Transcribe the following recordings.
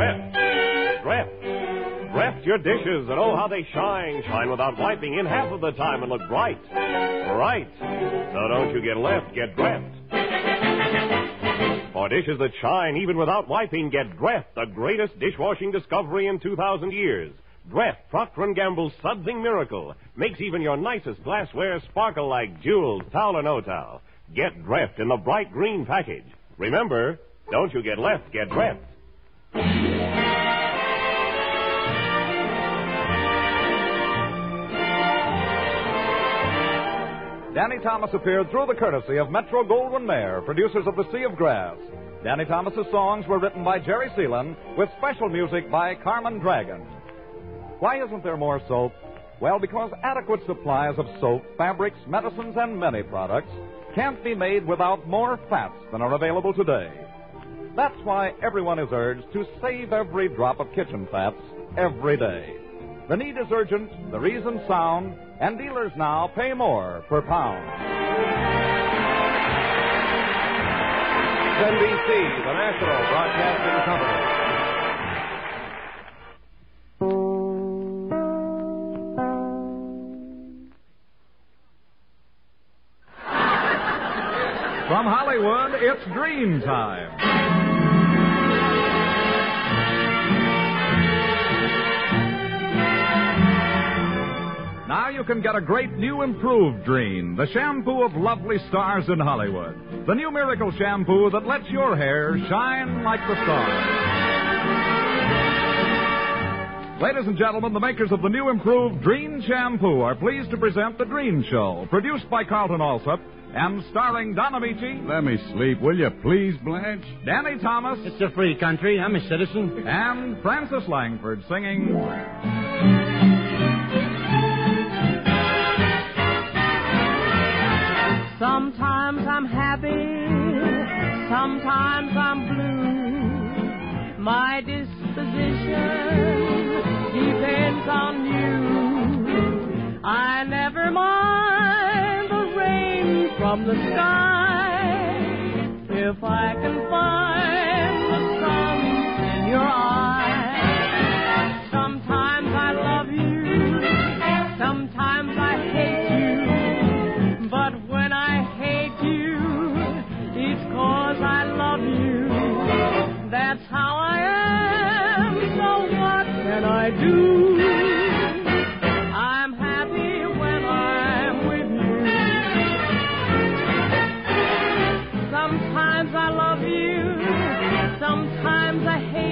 Dreft. Dreft. Dreft your dishes and oh how they shine. Shine without wiping in half of the time and look bright. Right. So don't you get left, get Dreft. For dishes that shine even without wiping, get Dreft, the greatest dishwashing discovery in 2,000 years. Dreft, Procter & Gamble's sudsing miracle, makes even your nicest glassware sparkle like jewels, towel or no towel. Get Dreft in the bright green package. Remember, don't you get left, get Dreft. Danny Thomas appeared through the courtesy of Metro Goldwyn Mayer, producers of The Sea of Grass. Danny Thomas's songs were written by Jerry Seelen with special music by Carmen Dragon. Why isn't there more soap? Well, because adequate supplies of soap, fabrics, medicines, and many products can't be made without more fats than are available today. That's why everyone is urged to save every drop of kitchen fats every day. The need is urgent, the reason sound, and dealers now pay more per pound. NBC, the National Broadcasting Company. From Hollywood, it's Drene Time. Can get a great new improved Drene, the shampoo of lovely stars in Hollywood. The new miracle shampoo that lets your hair shine like the stars. Ladies and gentlemen, the makers of the new improved Drene shampoo are pleased to present The Drene Show, produced by Carlton Alsop and starring Don Ameche, Let me sleep, will you please, Blanche? Danny Thomas, It's a free country. I'm a citizen. and Frances Langford singing. Happy, sometimes I'm blue. My disposition depends on you. I never mind the rain from the sky if I can find sometimes I hate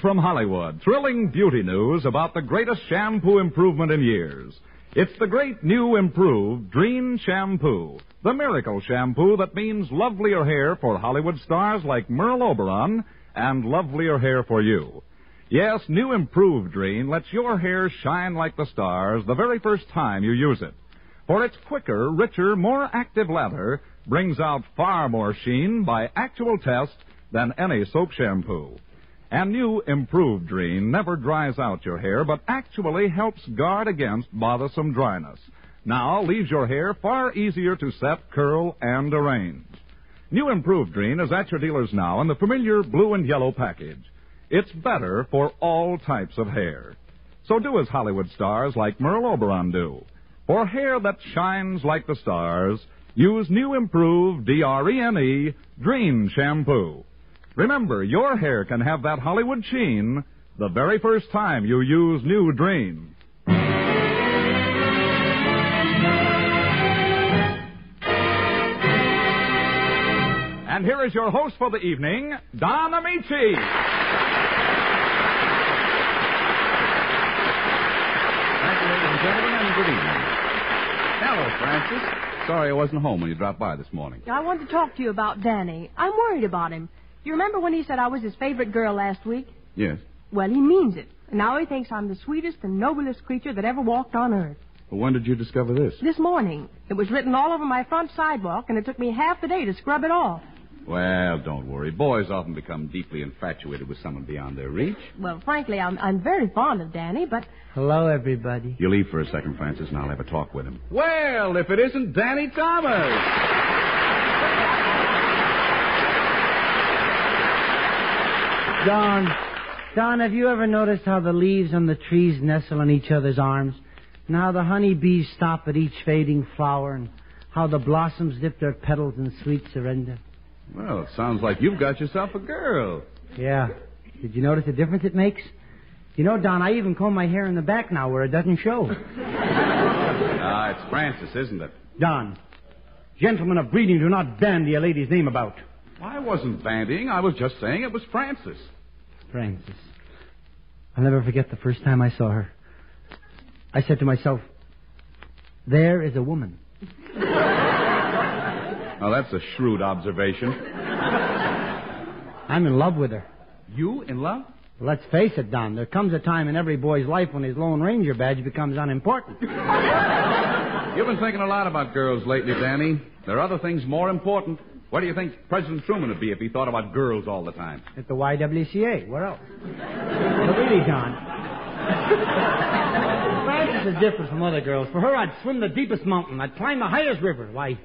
from Hollywood. Thrilling beauty news about the greatest shampoo improvement in years. It's the great new improved Drene Shampoo. The miracle shampoo that means lovelier hair for Hollywood stars like Merle Oberon and lovelier hair for you. Yes, new improved Drene lets your hair shine like the stars the very first time you use it. For its quicker, richer, more active lather brings out far more sheen by actual test than any soap shampoo. And new improved Drene never dries out your hair, but actually helps guard against bothersome dryness. Now leaves your hair far easier to set, curl, and arrange. New improved Drene is at your dealers now in the familiar blue and yellow package. It's better for all types of hair. So do as Hollywood stars like Merle Oberon do. For hair that shines like the stars, use new improved D-R-E-N-E Drene Shampoo. Remember, your hair can have that Hollywood sheen the very first time you use new Drene. And here is your host for the evening, Don Ameche. Thank you, ladies and gentlemen, and good evening. Hello, Frances. Sorry I wasn't home when you dropped by this morning. I wanted to talk to you about Danny. I'm worried about him. You remember when he said I was his favorite girl last week? Yes. Well, he means it. And now he thinks I'm the sweetest and noblest creature that ever walked on earth. Well, when did you discover this? This morning. It was written all over my front sidewalk, and it took me half the day to scrub it off. Well, don't worry. Boys often become deeply infatuated with someone beyond their reach. Well, frankly, I'm, I'm very fond of Danny, but Hello, everybody. You leave for a second, Frances, and I'll have a talk with him. Well, if it isn't Danny Thomas! Don, Don, have you ever noticed how the leaves on the trees nestle in each other's arms? And how the honey bees stop at each fading flower? And how the blossoms dip their petals in sweet surrender? Well, it sounds like you've got yourself a girl. Yeah. Did you notice the difference it makes? You know, Don, I even comb my hair in the back now where it doesn't show. Ah, it's Frances, isn't it? Don, gentlemen of breeding do not bandy a lady's name about. I wasn't bandying. I was just saying it was Frances. Frances. I'll never forget the first time I saw her. I said to myself, there is a woman. Now, that's a shrewd observation. I'm in love with her. You in love? Let's face it, Don. There comes a time in every boy's life when his Lone Ranger badge becomes unimportant. You've been thinking a lot about girls lately, Danny. There are other things more important. Where do you think President Truman would be if he thought about girls all the time? At the YWCA. Where else? But really, Don. Frances is different from other girls. For her, I'd swim the deepest mountain. I'd climb the highest river. Why,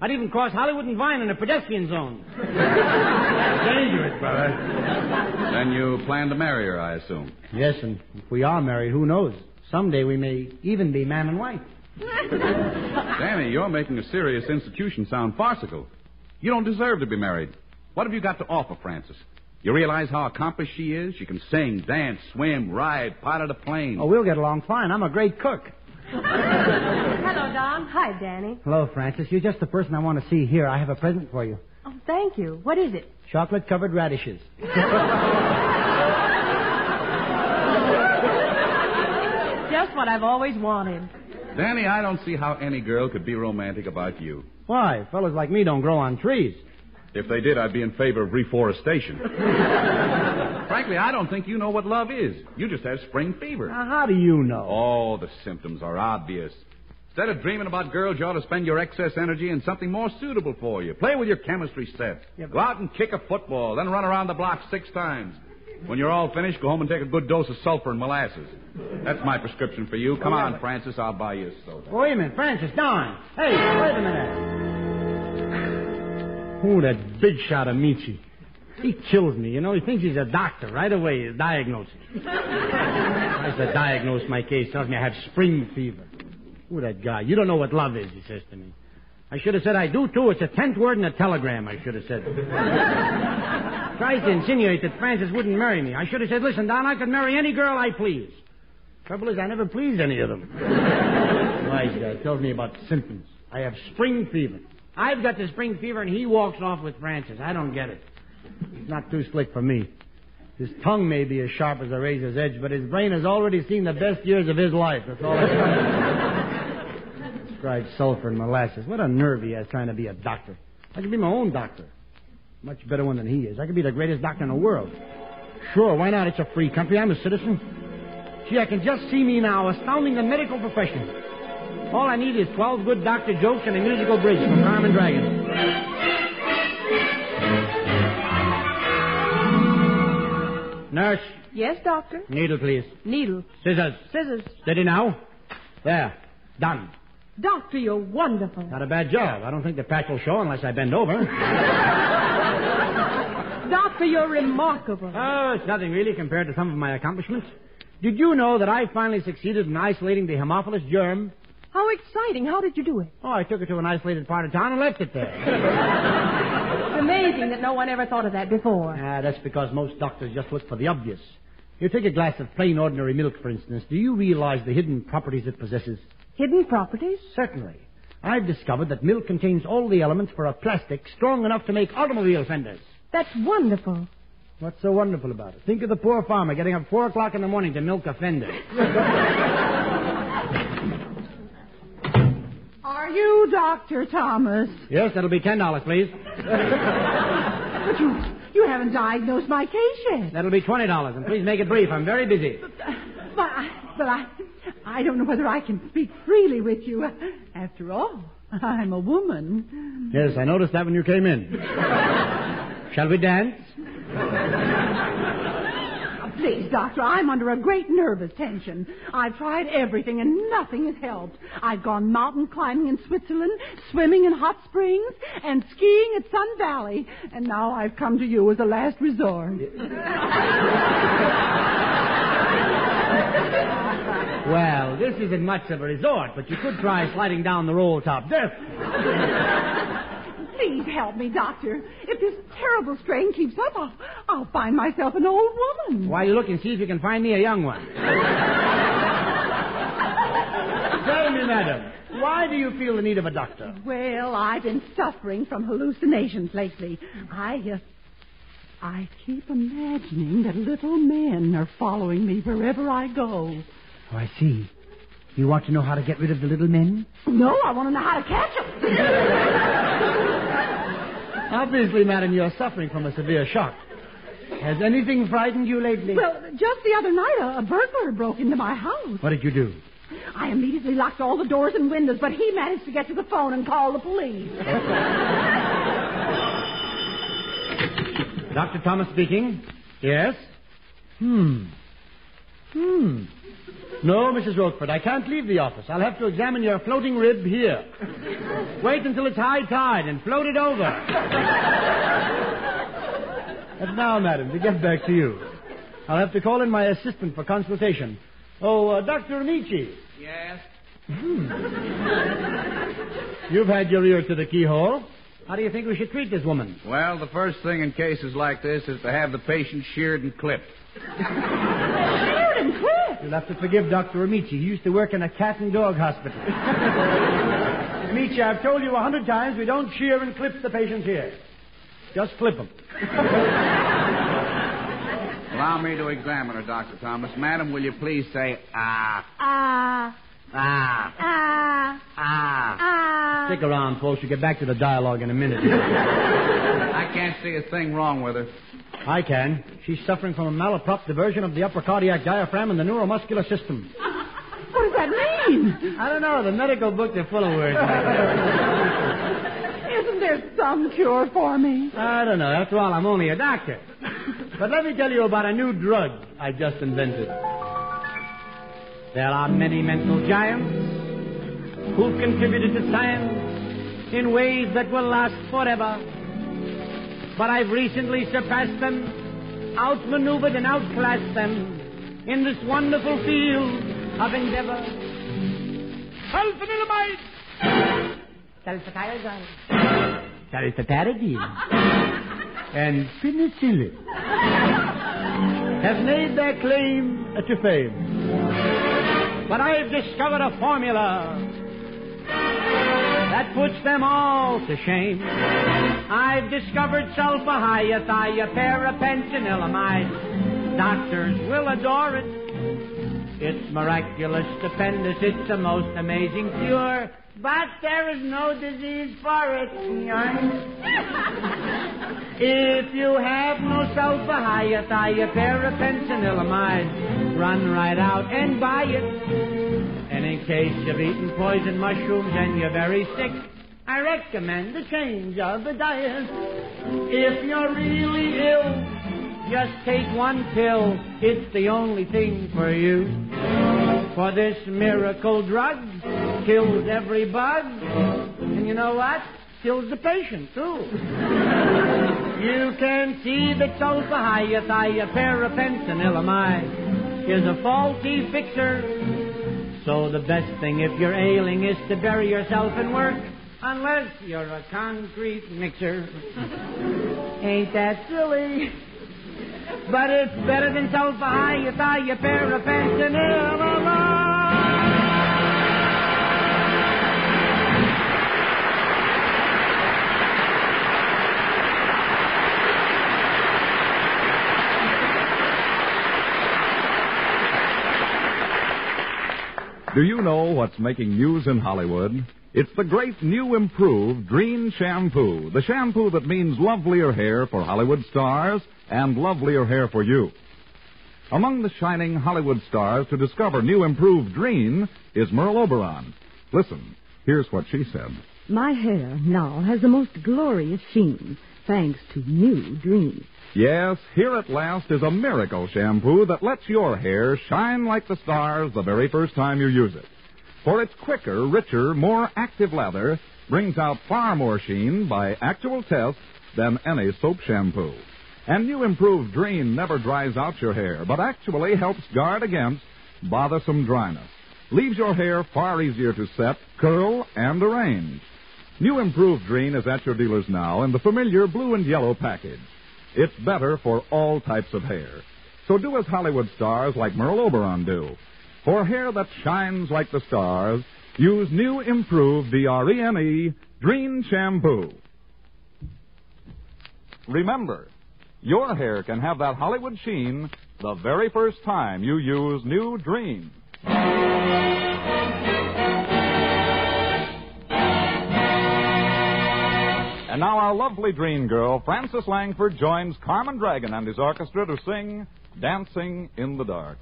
I'd even cross Hollywood and Vine in a pedestrian zone. Dangerous, brother. Then you plan to marry her, I assume. Yes, and if we are married, who knows? Someday we may even be man and wife. Danny, you're making a serious institution sound farcical. You don't deserve to be married. What have you got to offer, Frances? You realize how accomplished she is? She can sing, dance, swim, ride, pilot a plane. Oh, we'll get along fine. I'm a great cook. hello, Don. Hi, Danny. Hello, Frances. You're just the person I want to see here. I have a present for you. Oh, thank you. What is it? Chocolate covered radishes. Just what I've always wanted. Danny, I don't see how any girl could be romantic about you. Why? Fellas like me don't grow on trees. If they did, I'd be in favor of reforestation. Frankly, I don't think you know what love is. You just have spring fever. Now, how do you know? Oh, the symptoms are obvious. Instead of dreaming about girls, you ought to spend your excess energy in something more suitable for you. Play with your chemistry set. Yeah, but- Go out and kick a football, then run around the block six times. When you're all finished, go home and take a good dose of sulfur and molasses. That's my prescription for you. Come on, Frances, I'll buy you a soda. Wait a minute, Frances, Don. Hey, wait a minute. Oh, that big shot of Michi. He kills me. You know, he thinks he's a doctor. Right away, he's diagnosing. Tries to diagnose my case. Tells me I have spring fever. Oh, that guy. You don't know what love is, he says to me. I should have said I do, too. It's a tenth word in a telegram, I should have said. Tries to insinuate that Frances wouldn't marry me. I should have said, listen, Don, I could marry any girl I please. Trouble is, I never pleased any of them. Wise guy tells me about symptoms. I have spring fever. I've got the spring fever, and he walks off with Frances. I don't get it. He's not too slick for me. His tongue may be as sharp as a razor's edge, but his brain has already seen the best years of his life. That's all I can Described sulfur and molasses. What a nerve he has trying to be a doctor. I could be my own doctor. Much better one than he is. I could be the greatest doctor in the world. Sure, why not? It's a free country. I'm a citizen. Gee, I can just see me now, astounding the medical profession. All I need is 12 good doctor jokes and a musical bridge from Carmen Dragon. Nurse, Yes, Doctor? needle, please. Needle. Scissors. Scissors. Steady now. There. Done. Doctor, you're wonderful. Not a bad job. I don't think the patch will show unless I bend over. Doctor, you're remarkable. Oh, it's nothing really compared to some of my accomplishments. Did you know that I finally succeeded in isolating the Haemophilus germ? How exciting. How did you do it? Oh, I took it to an isolated part of town and left it there. It's amazing that no one ever thought of that before. ah, that's because most doctors just look for the obvious. You take a glass of plain ordinary milk, for instance. Do you realize the hidden properties it possesses? Hidden properties? Certainly. I've discovered that milk contains all the elements for a plastic strong enough to make automobile fenders. That's wonderful. What's so wonderful about it? Think of the poor farmer getting up four o'clock in the morning to milk a fender. Are you Dr. Thomas? Yes, that'll be ten dollars, please. But you, you haven't diagnosed my case yet. That'll be twenty dollars, and please make it brief. I'm very busy. But, uh, I, but I, I don't know whether I can speak freely with you. After all, I'm a woman. Yes, I noticed that when you came in. Shall we dance? Please, Doctor, I'm under a great nervous tension. I've tried everything and nothing has helped. I've gone mountain climbing in Switzerland, swimming in hot springs, and skiing at Sun Valley. And now I've come to you as a last resort. Well, this isn't much of a resort, but you could try sliding down the roll top deck. Please help me, Doctor. If this terrible strain keeps up, I'll, I'll find myself an old woman. Why you look and see if you can find me a young one? Tell me, madam, why do you feel the need of a doctor? Well, I've been suffering from hallucinations lately. I, uh, I keep imagining that little men are following me wherever I go. Oh, I see. You want to know how to get rid of the little men? No, I want to know how to catch them. Obviously, madam, you're suffering from a severe shock. Has anything frightened you lately? well, just the other night, a, a burglar broke into my house. What did you do? I immediately locked all the doors and windows, but he managed to get to the phone and call the police. Dr. Thomas speaking. Yes? Hmm. Hmm. No, Mrs. Rochford, I can't leave the office. I'll have to examine your floating rib here. Wait until it's high tide and float it over. and now, madam, to get back to you. I'll have to call in my assistant for consultation. Oh, uh, Dr. Ameche. Yes? You've had your ear to the keyhole. How do you think we should treat this woman? Well, the first thing in cases like this is to have the patient sheared and clipped. Sheared and clipped. You'll have to forgive Dr. Ameche. He used to work in a cat and dog hospital. Ameche, I've told you a hundred times we don't shear and clip the patients here. Just clip them. Allow me to examine her, Dr. Thomas. Madam, will you please say, ah, Ah, ah, ah, ah? ah. Stick around, folks. We'll get back to the dialogue in a minute. I can't see a thing wrong with her. I can. She's suffering from a malaprop diversion of the upper cardiac diaphragm and the neuromuscular system. What does that mean? I don't know. The medical books are full of words. Isn't there some cure for me? I don't know. After all, I'm only a doctor. But let me tell you about a new drug I just invented. There are many mental giants who've contributed to science in ways that will last forever. But I've recently surpassed them, outmaneuvered and outclassed them in this wonderful field of endeavor. Sulfanilamide! Sulfathiazide. Sulfataridine. And penicillin have made their claim to fame. But I've discovered a formula that puts them all to shame. I've discovered sulfahiathioparapentanylamide. Doctors will adore it. It's miraculous, stupendous, it's the most amazing cure. But there is no disease for it. if you have no sulfur sulfahiathioparapentanylamide, run right out and buy it. And in case you've eaten poison mushrooms and you're very sick, I recommend the change of the diet. If you're really ill, just take one pill. It's the only thing for you. For this miracle drug kills every bug. And you know what? Kills the patient, too. You can see that sulfahiathioparapentanylamide is a faulty fixer. So the best thing if you're ailing is to bury yourself in work, unless you're a concrete mixer. Ain't that silly? But it's better than sulfahiathioparapentanylamide. Do you know what's making news in Hollywood? It's the great new improved Drene Shampoo, the shampoo that means lovelier hair for Hollywood stars and lovelier hair for you. Among the shining Hollywood stars to discover new improved Drene is Merle Oberon. Listen, here's what she said. My hair now has the most glorious sheen, thanks to new Drene. Yes, here at last is a miracle shampoo that lets your hair shine like the stars the very first time you use it. For its quicker, richer, more active lather brings out far more sheen by actual test than any soap shampoo. And new improved Drene never dries out your hair, but actually helps guard against bothersome dryness. Leaves your hair far easier to set, curl, and arrange. New improved Drene is at your dealers now in the familiar blue and yellow package. It's better for all types of hair. So do as Hollywood stars like Merle Oberon do. For hair that shines like the stars, use new improved D-R-E-N-E Drene Shampoo. Remember, your hair can have that Hollywood sheen the very first time you use new Drene. And now our lovely dream girl, Frances Langford, joins Carmen Dragon and his orchestra to sing Dancing in the Dark.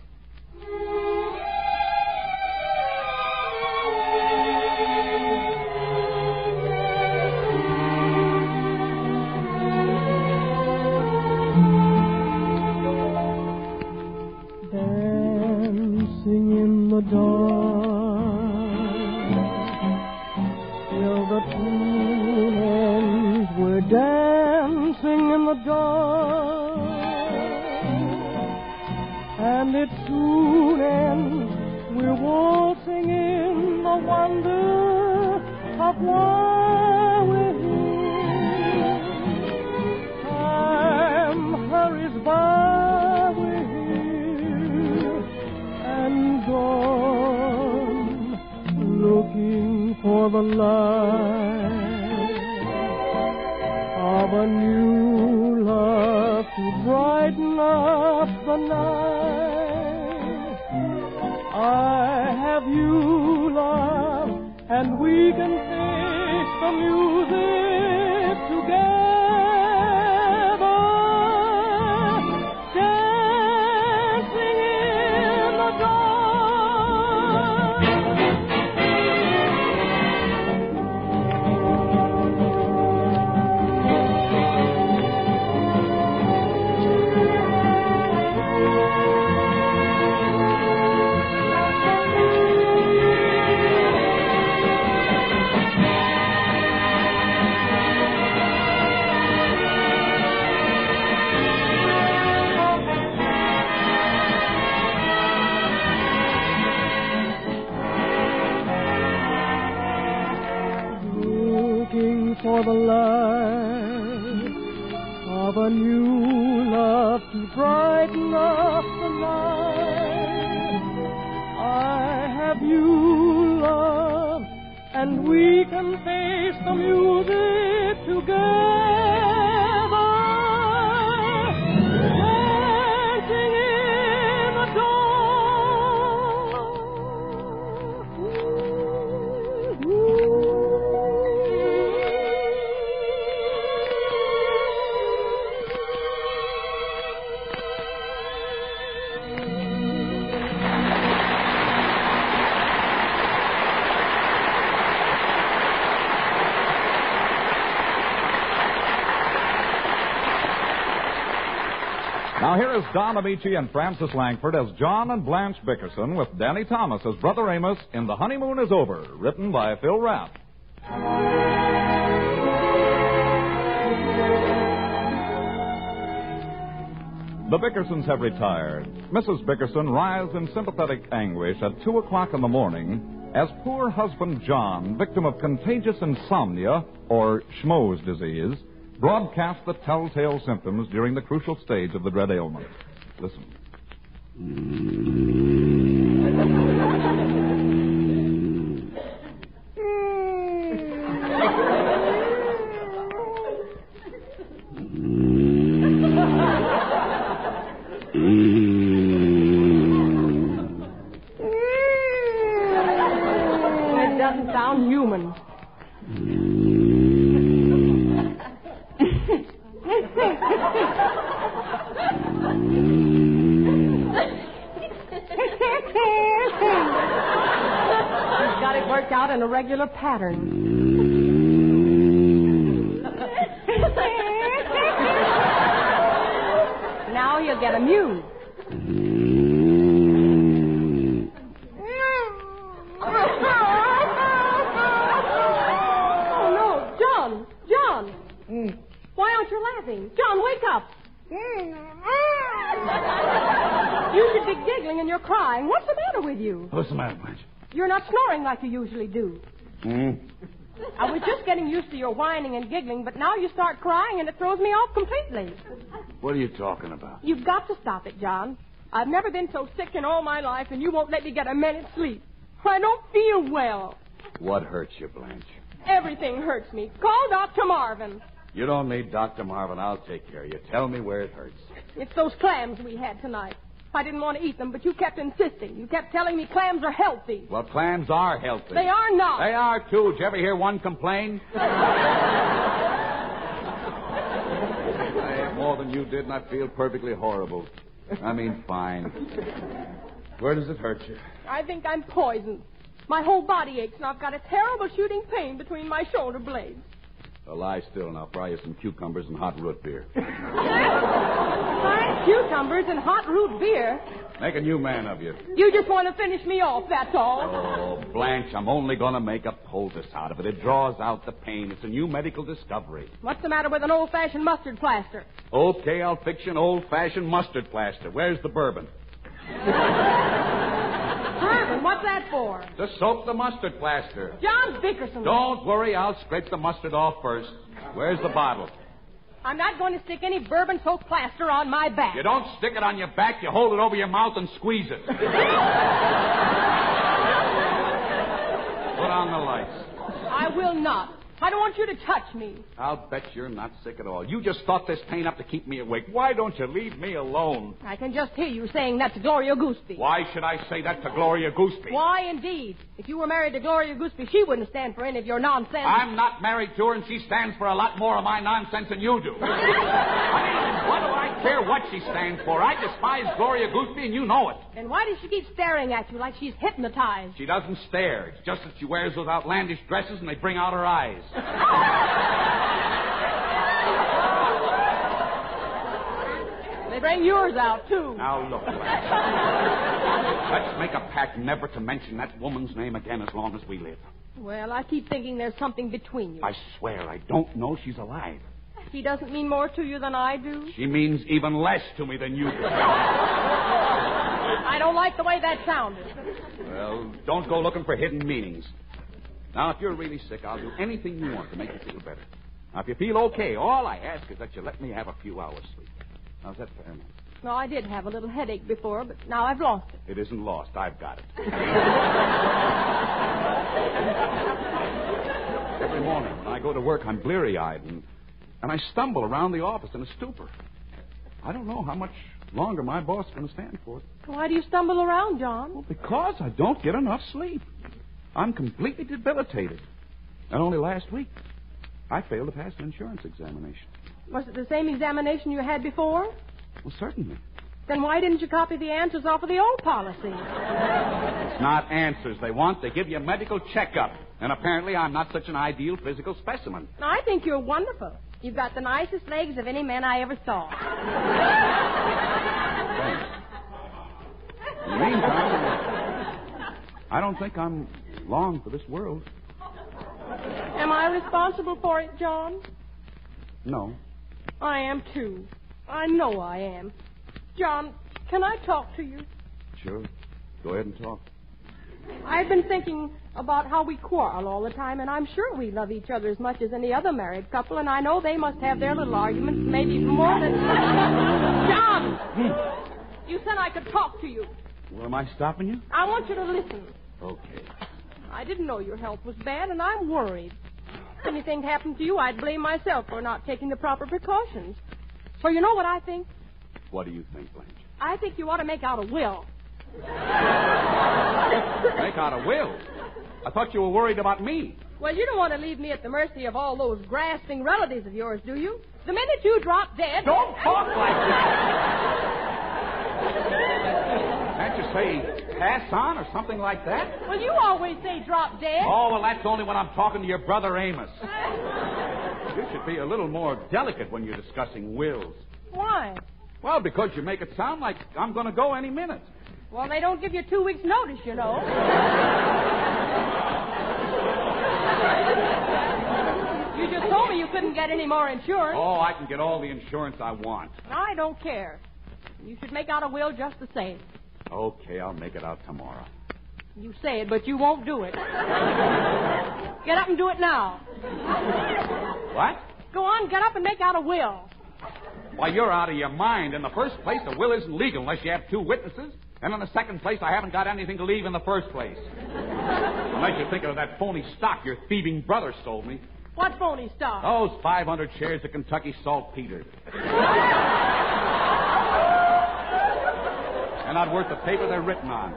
Dancing in the dark. And it soon ends We're waltzing in the wonder Of why we're here. Time hurries by We're here. And gone, looking for the light of a new love to brighten up the night. I have you, love, and we can face the music here is Don Ameche and Frances Langford as John and Blanche Bickerson with Danny Thomas as Brother Amos in The Honeymoon is Over, written by Phil Rapp. The Bickersons have retired. Mrs. Bickerson writhes in sympathetic anguish at two o'clock in the morning as poor husband John, victim of contagious insomnia or Schmo's disease, broadcasts the telltale symptoms during the crucial stage of the dread ailment. Listen. Hmm. Pattern. now he'll get amused. Oh, no. John! John! Why aren't you laughing? John, wake up! You should be giggling and you're crying. What's the matter with you? What's the matter, Blanche? You're not snoring like you usually do. Hmm? I was just getting used to your whining and giggling, but now you start crying and it throws me off completely. What are you talking about? You've got to stop it, John. I've never been so sick in all my life, and you won't let me get a minute's sleep. I don't feel well. What hurts you, Blanche? Everything hurts me. Call Dr. Marvin. You don't need Dr. Marvin. I'll take care of you. Tell me where it hurts. It's those clams we had tonight. I didn't want to eat them, but you kept insisting. You kept telling me clams are healthy. Well, clams are healthy. They are not. They are, too. Did you ever hear one complain? I ate more than you did, and I feel perfectly horrible. I mean, fine. Where does it hurt you? I think I'm poisoned. My whole body aches, and I've got a terrible shooting pain between my shoulder blades. Well, lie still, and I'll fry you some cucumbers and hot root beer. Fine cucumbers and hot root beer. Make a new man of you. You just want to finish me off, that's all. Oh, Blanche, I'm only going to make a poultice out of it. It draws out the pain. It's a new medical discovery. What's the matter with an old-fashioned mustard plaster? Okay, I'll fix you an old-fashioned mustard plaster. Where's the bourbon? Bourbon, what's that for? To soak the mustard plaster. John Bickerson. Don't worry, I'll scrape the mustard off first. Where's the bottle? I'm not going to stick any bourbon-soaked plaster on my back. You don't stick it on your back, you hold it over your mouth and squeeze it. Put on the lights. I will not. I don't want you to touch me. I'll bet you're not sick at all. You just thought this pain up to keep me awake. Why don't you leave me alone? I can just hear you saying that to Gloria Gooseby. Why should I say that to Gloria Gooseby? Why, indeed? If you were married to Gloria Gooseby, she wouldn't stand for any of your nonsense. I'm not married to her, and she stands for a lot more of my nonsense than you do. I mean, what do I care what she stands for? I despise Gloria Gooseby, and you know it. Then why does she keep staring at you like she's hypnotized? She doesn't stare. It's just that she wears those outlandish dresses, and they bring out her eyes. They bring yours out, too. Now, look. Let's make a pact never to mention that woman's name again as long as we live. Well, I keep thinking there's something between you. I swear I don't know she's alive. He doesn't mean more to you than I do. She means even less to me than you do. I don't like the way that sounded. Well, don't go looking for hidden meanings. Now, if you're really sick, I'll do anything you want to make you feel better. Now, if you feel okay, all I ask is that you let me have a few hours sleep. How's that fair, man? No, I did have a little headache before, but now I've lost it. It isn't lost. I've got it. Every morning when I go to work, I'm bleary eyed and, and I stumble around the office in a stupor. I don't know how much longer my boss is going to stand for it. Why do you stumble around, John? Well, because I don't get enough sleep. I'm completely debilitated. And only last week, I failed to pass an insurance examination. Was it the same examination you had before? Well, certainly. Then why didn't you copy the answers off of the old policy? It's not answers they want. They give you a medical checkup. And apparently, I'm not such an ideal physical specimen. I think you're wonderful. You've got the nicest legs of any man I ever saw. Thanks. In the meantime, I don't think I'm long for this world. Am I responsible for it, John? No. I am, too. I know I am. John, can I talk to you? Sure. Go ahead and talk. I've been thinking about how we quarrel all the time, and I'm sure we love each other as much as any other married couple, and I know they must have their little arguments, maybe more than. John! Hmm. You said I could talk to you. Well, am I stopping you? I want you to listen. Okay. I didn't know your health was bad, and I'm worried. If anything happened to you, I'd blame myself for not taking the proper precautions. So you know what I think? What do you think, Blanche? I think you ought to make out a will. Make out a will. I thought you were worried about me. Well, you don't want to leave me at the mercy of all those grasping relatives of yours, do you? The minute you drop dead. Don't talk like that. Say pass on or something like that? Well, you always say drop dead. Oh, well, that's only when I'm talking to your brother Amos. You should be a little more delicate when you're discussing wills. Why? Well, because you make it sound like I'm going to go any minute. Well, they don't give you two weeks' notice, you know. you just told me you couldn't get any more insurance. Oh, I can get all the insurance I want. I don't care. You should make out a will just the same. Okay, I'll make it out tomorrow. You say it, but you won't do it. get up and do it now. What? Go on, get up and make out a will. Why, you're out of your mind. In the first place, a will isn't legal unless you have two witnesses. And in the second place, I haven't got anything to leave in the first place. Unless you're thinking of that phony stock your thieving brother stole me. What phony stock? Those 500 shares of Kentucky Saltpeter. They're not worth the paper they're written on.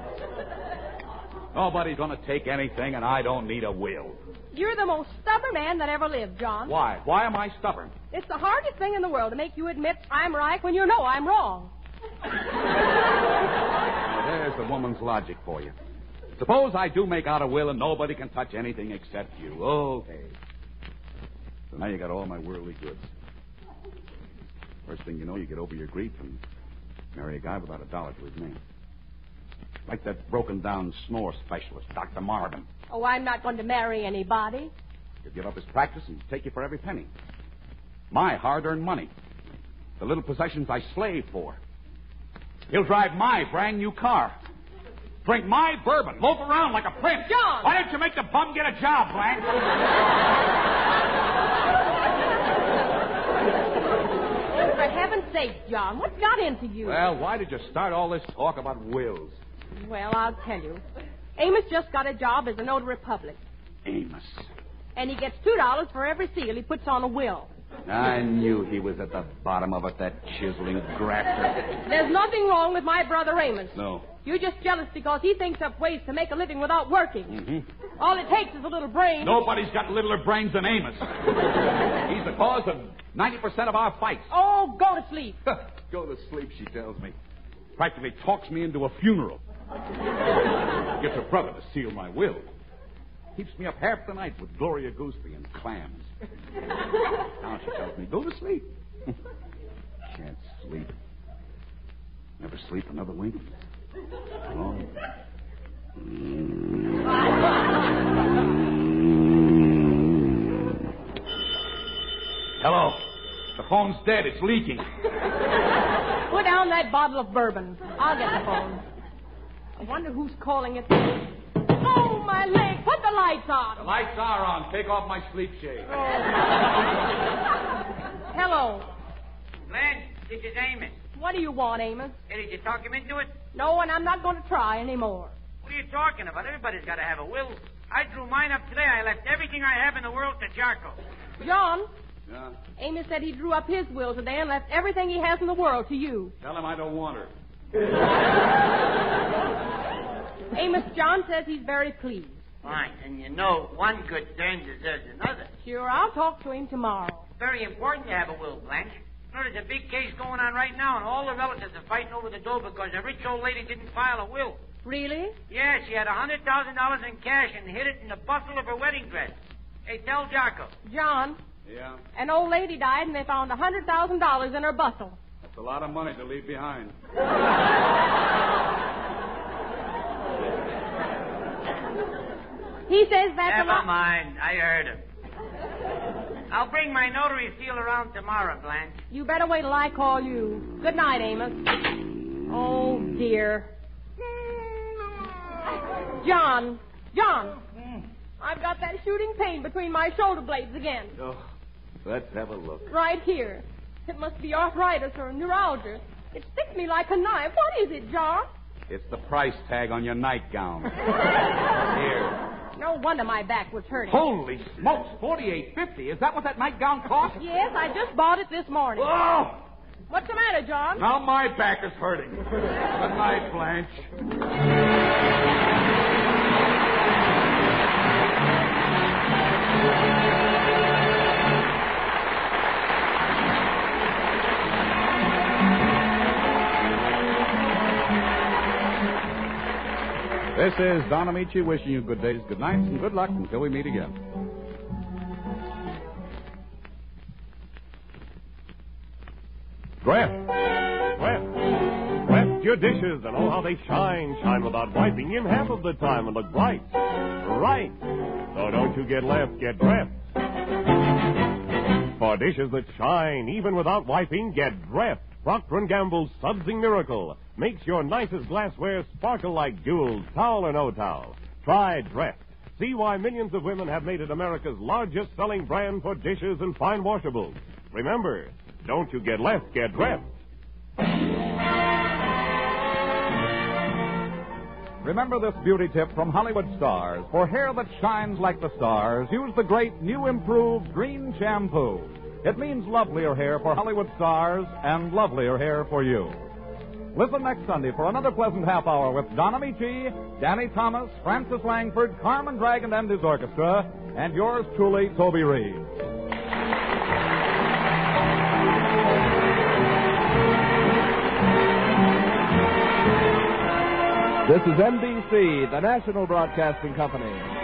Nobody's going to take anything, and I don't need a will. You're the most stubborn man that ever lived, John. Why? Why am I stubborn? It's the hardest thing in the world to make you admit I'm right when you know I'm wrong. Now, there's the woman's logic for you. Suppose I do make out a will and nobody can touch anything except you. Okay. So now you got all my worldly goods. First thing you know, you get over your grief and marry a guy without a dollar to his name. Like that broken down snore specialist, Dr. Marvin. Oh, I'm not going to marry anybody. He'll give up his practice and take you for every penny. My hard earned money. The little possessions I slave for. He'll drive my brand new car. Drink my bourbon. Loaf around like a prince. John! Why didn't you make the bum get a job, Blanche? For heaven's sake, John, what got into you? well, why did you start all this talk about wills? Well, I'll tell you. Amos just got a job as a notary public, Amos. and he gets two dollars for every seal he puts on a will. I knew he was at the bottom of it, that chiseling grafter. There's nothing wrong with my brother Amos. No. You're just jealous because he thinks up ways to make a living without working. Mm-hmm. All it takes is a little brain. Nobody's got littler brains than Amos. He's the cause of 90% of our fights. Oh, go to sleep. Go to sleep, she tells me. Practically talks me into a funeral. Gets her brother to seal my will. Keeps me up half the night with Gloria Gooseberry and clams. now she tells me, go to sleep. Can't sleep. Never sleep another wink. Oh. Hello. The phone's dead. It's leaking. Put down that bottle of bourbon. I'll get the phone. I wonder who's calling it. Oh, my leg. Put the lights on. The lights are on. Take off my sleep shade. Oh. Hello. Blanche, this is Amos. What do you want, Amos? Hey, did you talk him into it? No, and I'm not going to try anymore. What are you talking about? Everybody's got to have a will. I drew mine up today. I left everything I have in the world to Jocko. John, Yeah. Amos said he drew up his will today and left everything he has in the world to you. Tell him I don't want her. Amos, John says he's very pleased. Fine. And you know, one good turn deserves another. Sure, I'll talk to him tomorrow. Very important to have a will, Blanche. There's a big case going on right now, and all the relatives are fighting over the dough because a rich old lady didn't file a will. Really? Yeah, she had a $100,000 in cash and hid it in the bustle of her wedding dress. Hey, tell Jocko. John, Yeah. an old lady died and they found a $100,000 in her bustle. That's a lot of money to leave behind. He says that's a Never lot. mind. I heard him. I'll bring my notary seal around tomorrow, Blanche. You better wait till I call you. Good night, Amos. Oh, dear. John, John, I've got that shooting pain between my shoulder blades again. Oh, let's have a look. Right here. It must be arthritis or neuralgia. It sticks me like a knife. What is it, John? It's the price tag on your nightgown. Here. No wonder my back was hurting. Holy smokes, forty-eight fifty. Is that what that nightgown cost? Yes, I just bought it this morning. Oh! What's the matter, John? Now my back is hurting. Good night, Blanche. This is Don Ameche wishing you good days, good nights, and good luck until we meet again. Dreft. Dreft. Dreft your dishes and oh how they shine. Shine without wiping in half of the time and look bright. Right. So don't you get left, get Dreft. For dishes that shine even without wiping, get Dreft. Procter & Gamble's Sudsing Miracle makes your nicest glassware sparkle like jewels, towel or no towel. Try Dreft. See why millions of women have made it America's largest selling brand for dishes and fine washables. Remember, don't you get left, get Dreft. Remember this beauty tip from Hollywood stars. For hair that shines like the stars, use the great new improved Drene shampoo. It means lovelier hair for Hollywood stars and lovelier hair for you. Listen next Sunday for another pleasant half hour with Don Ameche, Danny Thomas, Frances Langford, Carmen Dragon and his orchestra, and yours truly, Toby Reed. This is NBC, the national broadcasting company.